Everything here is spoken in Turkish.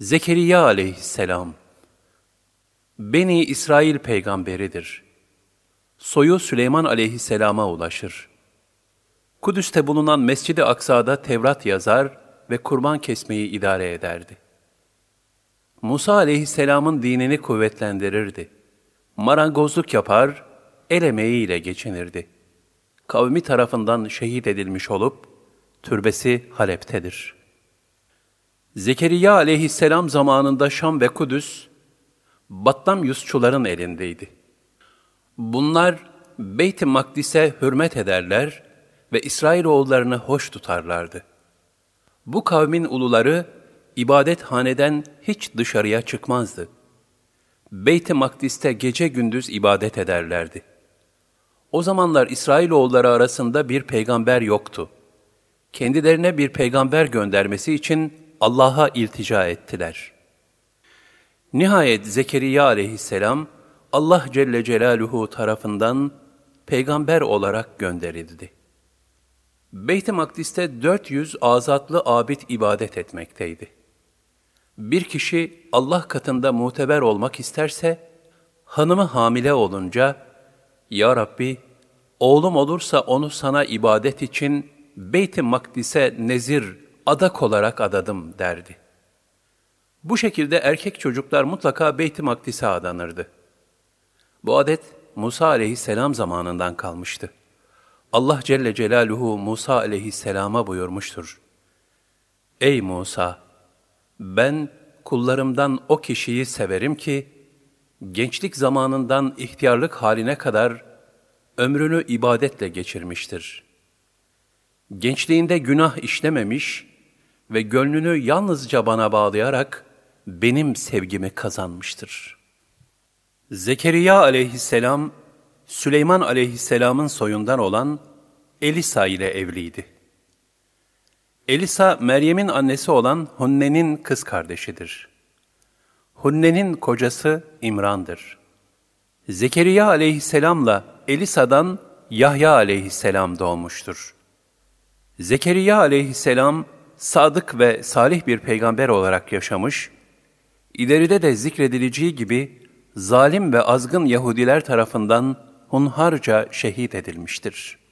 Zekeriya aleyhisselam, Beni İsrail peygamberidir. Soyu Süleyman aleyhisselama ulaşır. Kudüs'te bulunan Mescid-i Aksa'da Tevrat yazar ve kurban kesmeyi idare ederdi. Musa aleyhisselamın dinini kuvvetlendirirdi. Marangozluk yapar, el emeğiyle geçinirdi. Kavmi tarafından şehit edilmiş olup, türbesi Halep'tedir.'' Zekeriya aleyhisselam zamanında Şam ve Kudüs, Batlamyusçuların elindeydi. Bunlar Beyt-i Makdis'e hürmet ederler ve İsrailoğullarını hoş tutarlardı. Bu kavmin uluları ibadethaneden hiç dışarıya çıkmazdı. Beyt-i Makdis'te gece gündüz ibadet ederlerdi. O zamanlar İsrailoğulları arasında bir peygamber yoktu. Kendilerine bir peygamber göndermesi için Allah'a iltica ettiler. Nihayet Zekeriya aleyhisselam Allah Celle Celaluhu tarafından peygamber olarak gönderildi. Beyt-i Makdis'te 400 azatlı abid ibadet etmekteydi. Bir kişi Allah katında muteber olmak isterse, hanımı hamile olunca, Ya Rabbi, oğlum olursa onu sana ibadet için Beyt-i Makdis'e nezir, adak olarak adadım derdi. Bu şekilde erkek çocuklar mutlaka Beyt-i Makdis'e adanırdı. Bu adet Musa aleyhisselam zamanından kalmıştı. Allah Celle Celaluhu Musa aleyhisselama buyurmuştur. Ey Musa! Ben kullarımdan o kişiyi severim ki, gençlik zamanından ihtiyarlık haline kadar ömrünü ibadetle geçirmiştir. Gençliğinde günah işlememiş, ve gönlünü yalnızca bana bağlayarak benim sevgimi kazanmıştır. Zekeriya aleyhisselam, Süleyman aleyhisselamın soyundan olan Elisa ile evliydi. Elisa, Meryem'in annesi olan Hunne'nin kız kardeşidir. Hunne'nin kocası İmran'dır. Zekeriya aleyhisselamla Elisa'dan Yahya aleyhisselam doğmuştur. Zekeriya aleyhisselam, sadık ve salih bir peygamber olarak yaşamış, ileride de zikredileceği gibi zalim ve azgın Yahudiler tarafından hunharca şehit edilmiştir.''